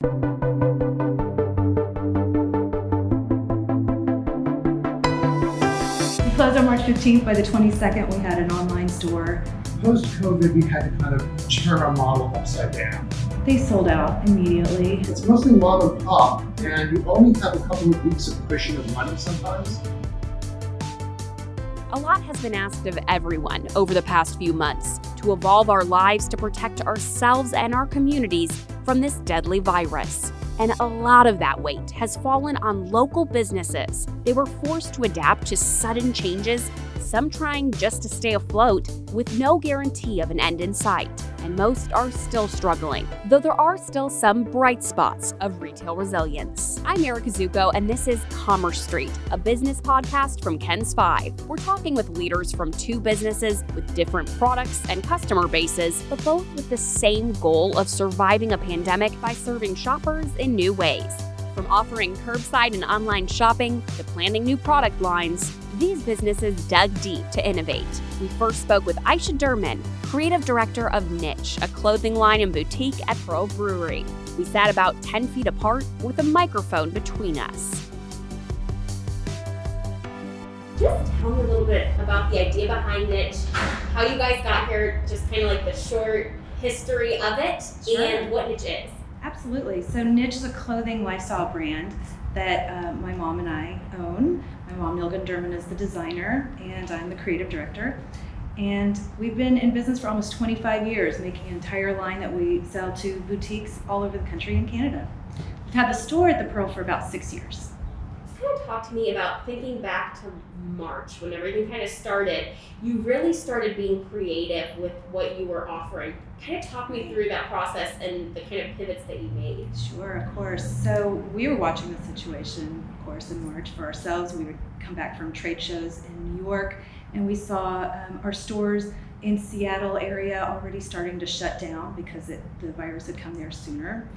We closed on March 15th. By the 22nd, we had an online store. Post COVID, we had to kind of turn our model upside down. They sold out immediately. It's mostly mom and pop, and you only have a couple of weeks of cushion of money sometimes. A lot has been asked of everyone over the past few months to evolve our lives to protect ourselves and our communities from this deadly virus. And a lot of that weight has fallen on local businesses. They were forced to adapt to sudden changes, some trying just to stay afloat with no guarantee of an end in sight. And most are still struggling, though there are still some bright spots of retail resilience. I'm Erica Zucco, and this is Commerce Street, a business podcast from KENS 5. We're talking with leaders from two businesses with different products and customer bases, but both with the same goal of surviving a pandemic by serving shoppers in new ways. From offering curbside and online shopping to planning new product lines, these businesses dug deep to innovate. We first spoke with Aisha Durman, creative director of Niche, a clothing line and boutique at Pearl Brewery. We sat about 10 feet apart with a microphone between us. Just tell me a little bit about the idea behind Niche, how you guys got here, just kind of like the short history of it, Sure. and what Niche is. Absolutely. So, Niche is a clothing lifestyle brand that uh, my mom and I own. My mom, Nilgan Durman, is the designer, and I'm the creative director. And we've been in business for almost 25 years, making an entire line that we sell to boutiques all over the country and Canada. We've had the store at the Pearl for about six years. Kind of talk to me about thinking back to March when everything kind of started. You really started being creative with what you were offering. Kind of talk me through that process and the kind of pivots that you made. Sure, of course. So we were watching the situation, of course, in March for ourselves. We would come back from trade shows in New York, and we saw um, our stores in Seattle area already starting to shut down because it, the virus had come there sooner.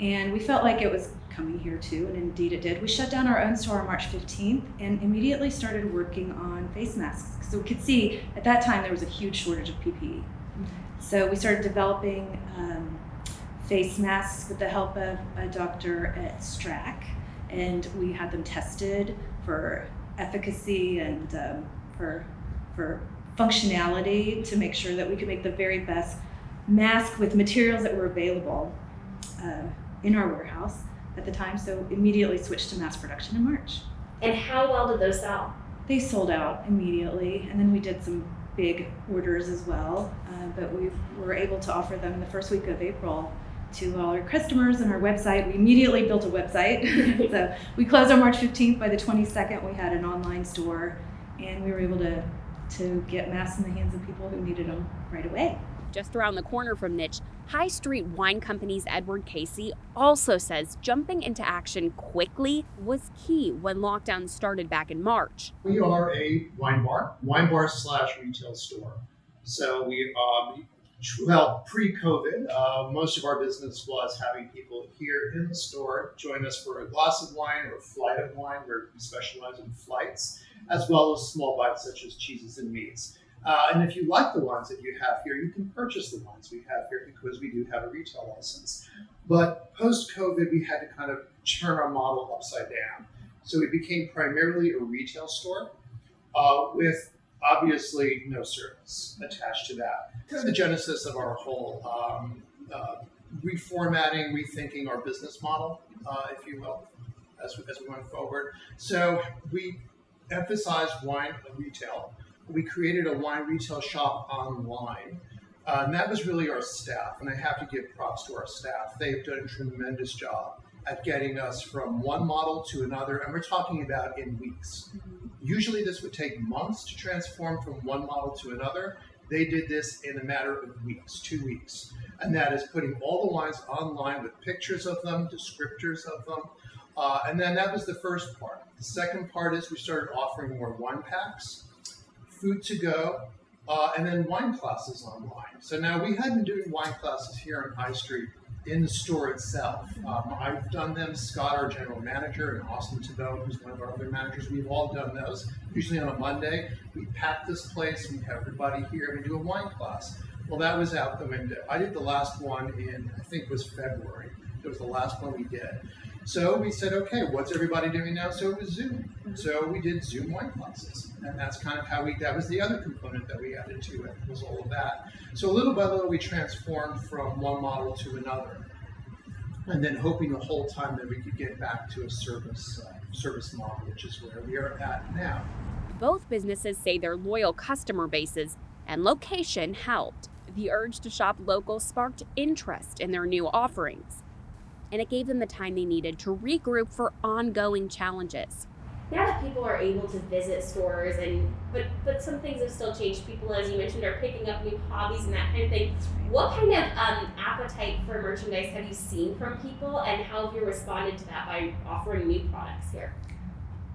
And we felt like it was coming here too, and indeed it did. We shut down our own store on March 15th and immediately started working on face masks. So we could see at that time there was a huge shortage of PPE. So we started developing um, face masks with the help of a doctor at Strack, and we had them tested for efficacy and um, for for functionality to make sure that we could make the very best mask with materials that were available uh, in our warehouse at the time. So immediately switched to mass production in March. And how well did those sell? They sold out immediately, and then we did some big orders as well. Uh, but we were able to offer them the first week of April to all our customers and our website. We immediately built a website. so we closed on March 15th. By the 22nd, we had an online store, and we were able to to get masks in the hands of people who needed them right away. Just around the corner from Niche, High Street Wine Company's Edward Casey also says jumping into action quickly was key when lockdown started back in March. We are a wine bar, wine bar slash retail store. So we, um, well, pre-COVID, uh, most of our business was having people here in the store join us for a glass of wine or a flight of wine. Where we specialize in flights, as well as small bites such as cheeses and meats. Uh, and if you like the wines that you have here, you can purchase the wines we have here because we do have a retail license. But post COVID, we had to kind of turn our model upside down. So we became primarily a retail store uh, with obviously no service attached to that. Kind of the genesis of our whole um, uh, reformatting, rethinking our business model, uh, if you will, as we, as we went forward. So we emphasized wine and retail. We created a wine retail shop online. Uh, and that was really our staff. And I have to give props to our staff. They've done a tremendous job at getting us from one model to another. And we're talking about in weeks. Usually, this would take months to transform from one model to another. They did this in a matter of weeks, two weeks. And that is putting all the wines online with pictures of them, descriptors of them. Uh, and then that was the first part. The second part is we started offering more wine packs, food to go, uh, and then wine classes online. So now we had been doing wine classes here on High Street in the store itself. Um, I've done them. Scott, our general manager, and Austin Tabone, who's one of our other managers, we've all done those. Usually on a Monday, we pack this place, we have everybody here, we do a wine class. Well, that was out the window. I did the last one in, I think was February. It was the last one we did. So we said, okay, what's everybody doing now? So it was Zoom. So we did Zoom wine classes, and that's kind of how we. That was the other component that we added to it. Was all of that. So little by little, we transformed from one model to another, and then hoping the whole time that we could get back to a service uh, service model, which is where we are at now. Both businesses say their loyal customer bases and location helped. The urge to shop local sparked interest in their new offerings, and it gave them the time they needed to regroup for ongoing challenges. now that people are able to visit stores and but but some things have still changed people as you mentioned are picking up new hobbies and that kind of thing what kind of um, appetite for merchandise have you seen from people and how have you responded to that by offering new products here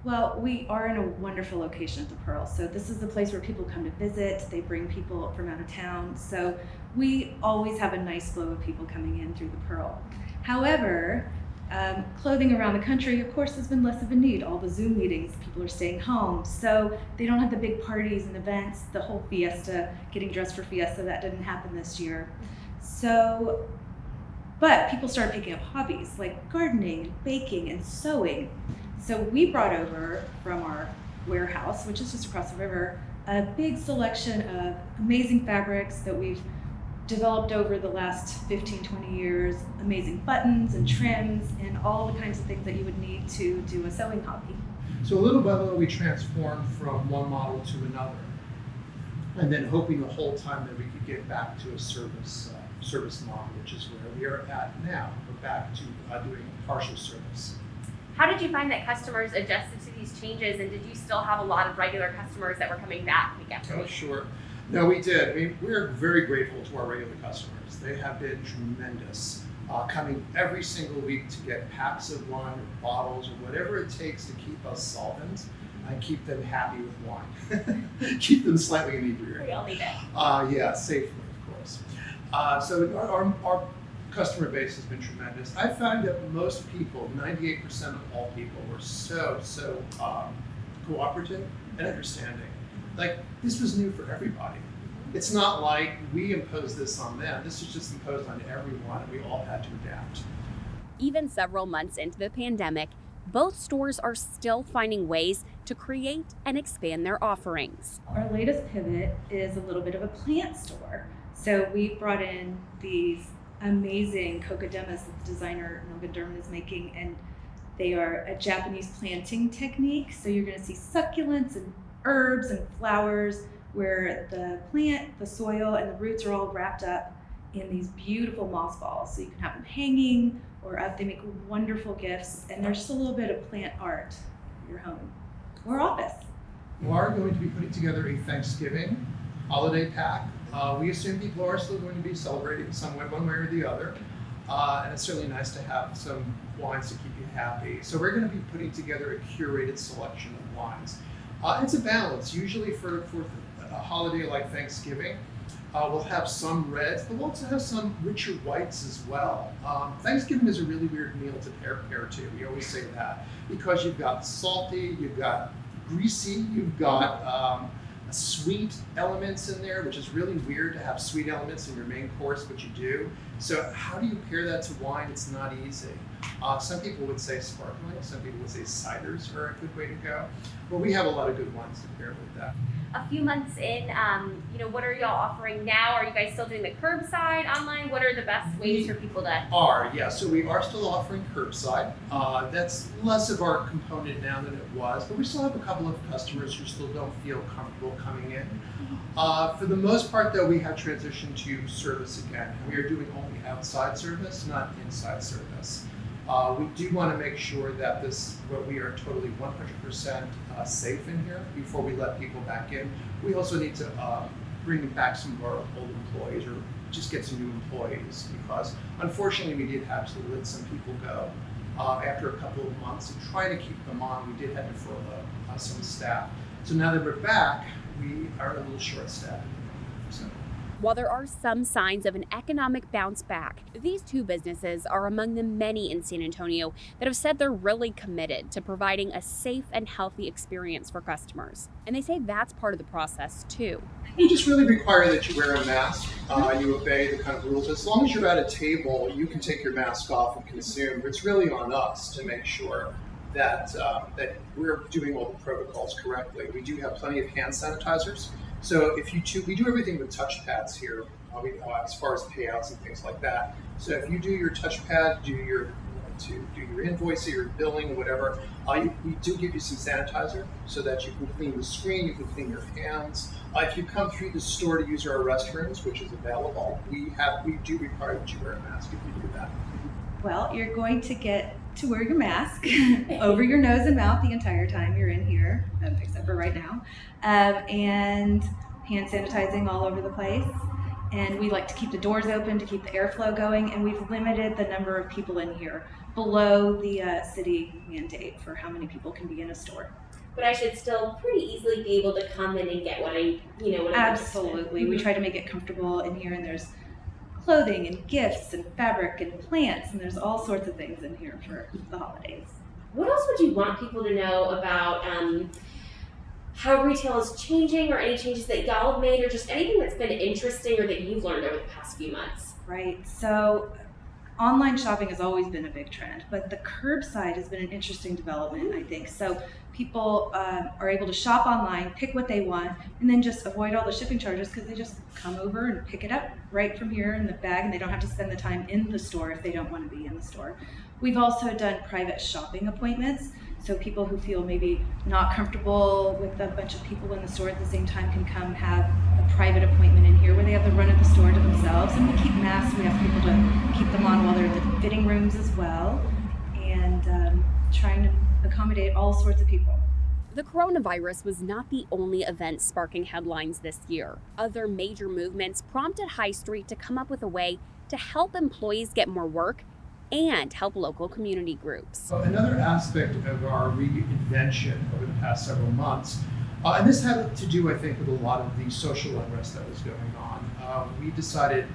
Well, we are in a wonderful location at the Pearl. So this is the place where people come to visit. They bring people from out of town. So we always have a nice flow of people coming in through the Pearl. However, um, clothing around the country, of course, has been less of a need. All the Zoom meetings, people are staying home. So they don't have the big parties and events, the whole fiesta, getting dressed for fiesta, that didn't happen this year. So, but people started picking up hobbies like gardening, baking, and sewing. So we brought over from our warehouse, which is just across the river, a big selection of amazing fabrics that we've developed over the last 15, 20 years, amazing buttons and trims and all the kinds of things that you would need to do a sewing hobby. So little by little, we transformed from one model to another, and then hoping the whole time that we could get back to a service uh, service model, which is where we are at now. We're back to uh, doing partial service. how did you find that customers adjusted to these changes and did you still have a lot of regular customers that were coming back week after Oh, sure. No, we did. Mean, we're very grateful to our regular customers. They have been tremendous, uh, coming every single week to get packs of wine or bottles or whatever it takes to keep us solvent and keep them happy with wine, keep them slightly inebriated. we all need it Uh, yeah, safely, of course. Uh, so our, our, our customer base has been tremendous. I found that most people, 98% of all people, were so, so um, cooperative and understanding. Like, this was new for everybody. It's not like we imposed this on them. This was just imposed on everyone, and we all had to adapt. Even several months into the pandemic, both stores are still finding ways to create and expand their offerings. Our latest pivot is a little bit of a plant store. So we brought in these amazing kokedamas that the designer Nilga Durman is making, and they are a Japanese planting technique. So you're going to see succulents and herbs and flowers where the plant, the soil, and the roots are all wrapped up in these beautiful moss balls. So you can have them hanging or up. They make wonderful gifts, and there's just a little bit of plant art for your home or office. We are going to be putting together a Thanksgiving holiday pack. Uh, we assume people are still going to be celebrating some way, one way or the other. Uh, and it's certainly nice to have some wines to keep you happy. So we're going to be putting together a curated selection of wines. Uh, it's a balance. Usually for, for a holiday like Thanksgiving, uh, we'll have some reds, but we'll also have some richer whites as well. Um, Thanksgiving is a really weird meal to pair, pair to. We always say that because you've got salty, you've got greasy, you've got um, sweet elements in there, which is really weird to have sweet elements in your main course, but you do. So how do you pair that to wine? It's not easy. Uh, some people would say sparkling, some people would say ciders are a good way to go. But we have a lot of good wines to pair with that. A few months in, um, you know, what are y'all offering now? Are you guys still doing the curbside online? What are the best ways for people to? Are, yeah, so we are still offering curbside. Uh, that's less of our component now than it was, but we still have a couple of customers who still don't feel comfortable coming in. Uh, for the most part, though, we have transitioned to service again. We are doing only outside service, not inside service. Uh, we do want to make sure that this, what we are totally 100% uh, safe in here before we let people back in. We also need to uh, bring back some of our old employees or just get some new employees because unfortunately we did have to let some people go uh, after a couple of months and trying to keep them on. We did have to furlough uh, some staff. So now that we're back, we are a little short staffed. So. While there are some signs of an economic bounce back, these two businesses are among the many in San Antonio that have said they're really committed to providing a safe and healthy experience for customers. And they say that's part of the process too. We just really require that you wear a mask, uh, you obey the kind of rules. As long as you're at a table, you can take your mask off and consume. It's really on us to make sure that uh, that we're doing all the protocols correctly. We do have plenty of hand sanitizers. So if you do, we do everything with touchpads here, uh, uh, as far as payouts and things like that. So if you do your touchpad, do your to do your invoicing, your billing, whatever, uh, we do give you some sanitizer so that you can clean the screen, you can clean your hands. Uh, if you come through the store to use our restrooms, which is available, we have we do require that you wear a mask if you do that. Well, you're going to get to wear your mask over your nose and mouth the entire time you're in here, um, except for right now, um, and hand sanitizing all over the place. And we like to keep the doors open to keep the airflow going, and we've limited the number of people in here below the uh, city mandate for how many people can be in a store. But I should still pretty easily be able to come in and get what I, you know, what in. Absolutely. We try to make it comfortable in here, and there's clothing and gifts and fabric and plants, and there's all sorts of things in here for the holidays. What else would you want people to know about um, how retail is changing, or any changes that y'all have made, or just anything that's been interesting or that you've learned over the past few months? Right. So, online shopping has always been a big trend, but the curbside has been an interesting development, I think. So, people um, are able to shop online, pick what they want, and then just avoid all the shipping charges because they just come over and pick it up right from here in the bag, and they don't have to spend the time in the store if they don't want to be in the store. We've also done private shopping appointments. So people who feel maybe not comfortable with a bunch of people in the store at the same time can come have a private appointment in here where they have the run of the store to themselves. And we keep masks. We have people to keep them on while they're in the fitting rooms as well, and um, trying to accommodate all sorts of people. The coronavirus was not the only event sparking headlines this year. Other major movements prompted High Street to come up with a way to help employees get more work and help local community groups. So another aspect of our reinvention over the past several months, uh, and this had to do, I think, with a lot of the social unrest that was going on. Uh, we decided,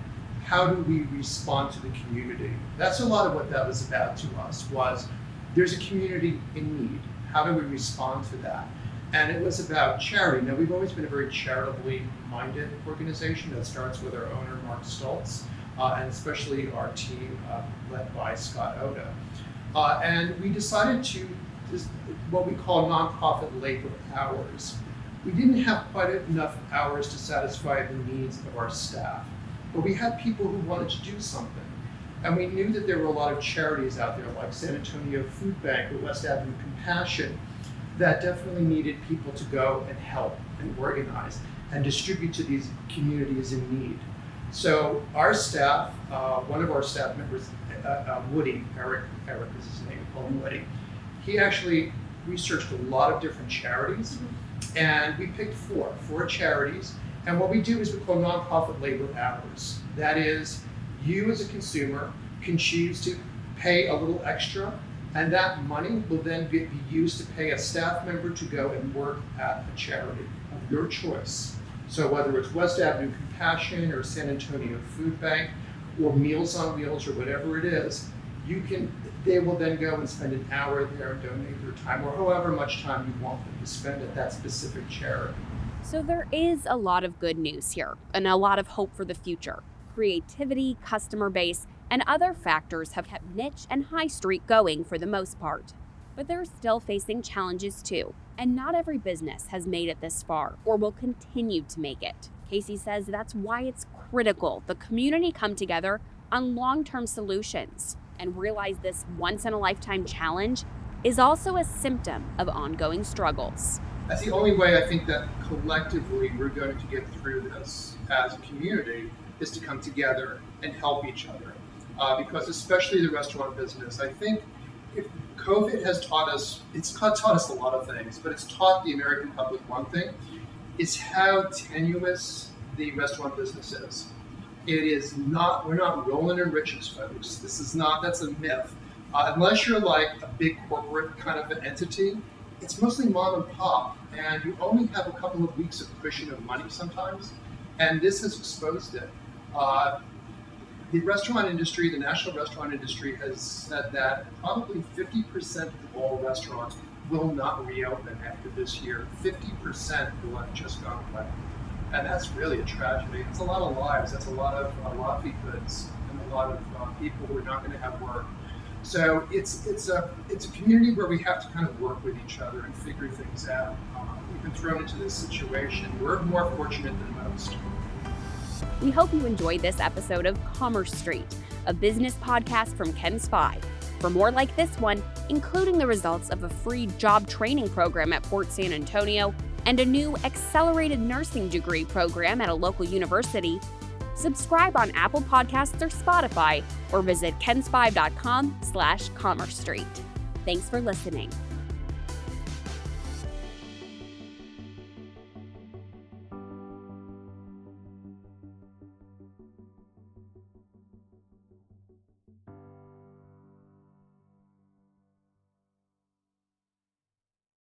how do we respond to the community? That's a lot of what that was about to us. Was there's a community in need? How do we respond to that? And it was about charity. Now we've always been a very charitably minded organization that starts with our owner Mark Stoltz uh, and especially our team uh, led by Scott Oda. Uh, and we decided to what we call nonprofit labor hours. We didn't have quite enough hours to satisfy the needs of our staff, but we had people who wanted to do something. And we knew that there were a lot of charities out there like San Antonio Food Bank or West Avenue Compassion that definitely needed people to go and help and organize and distribute to these communities in need. So our staff, uh, one of our staff members, uh, uh, Woody, Eric, Eric is his name, him Woody, he actually researched a lot of different charities and we picked four, four charities. And what we do is we call nonprofit labor hours. That is, you as a consumer can choose to pay a little extra and that money will then be used to pay a staff member to go and work at a charity of your choice. So whether it's West Avenue Compassion or San Antonio Food Bank or Meals on Wheels or whatever it is, you can they will then go and spend an hour there and donate their time or however much time you want them to spend at that specific charity. So there is a lot of good news here and a lot of hope for the future. Creativity, customer base, and other factors have kept Niche and High Street going for the most part. But they're still facing challenges too, and not every business has made it this far or will continue to make it. Casey says that's why it's critical the community come together on long term solutions and realize this once in a lifetime challenge is also a symptom of ongoing struggles. That's the only way I think that collectively we're going to get through this as a community is to come together and help each other. Uh, because especially the restaurant business, I think if COVID has taught us, it's taught us a lot of things, but it's taught the American public one thing, is how tenuous the restaurant business is. It is not, we're not rolling in riches, folks. This is not, that's a myth. Uh, unless you're like a big corporate kind of an entity, it's mostly mom and pop, and you only have a couple of weeks of cushion of money sometimes. and this has exposed it. Uh, the restaurant industry, the national restaurant industry, has said that probably 50% of all restaurants will not reopen after this year. 50% will have just gone away. And that's really a tragedy. It's a lot of lives. That's a lot of uh, livelihoods and a lot of uh, people who are not going to have work. So it's it's a it's a community where we have to kind of work with each other and figure things out. Uh, we've been thrown into this situation. We're more fortunate than most. We hope you enjoyed this episode of Commerce Street, a business podcast from KENS 5. For more like this one, including the results of a free job training program at Port San Antonio and a new accelerated nursing degree program at a local university, subscribe on Apple Podcasts or Spotify or visit kens5.com slash commerce street. Thanks for listening.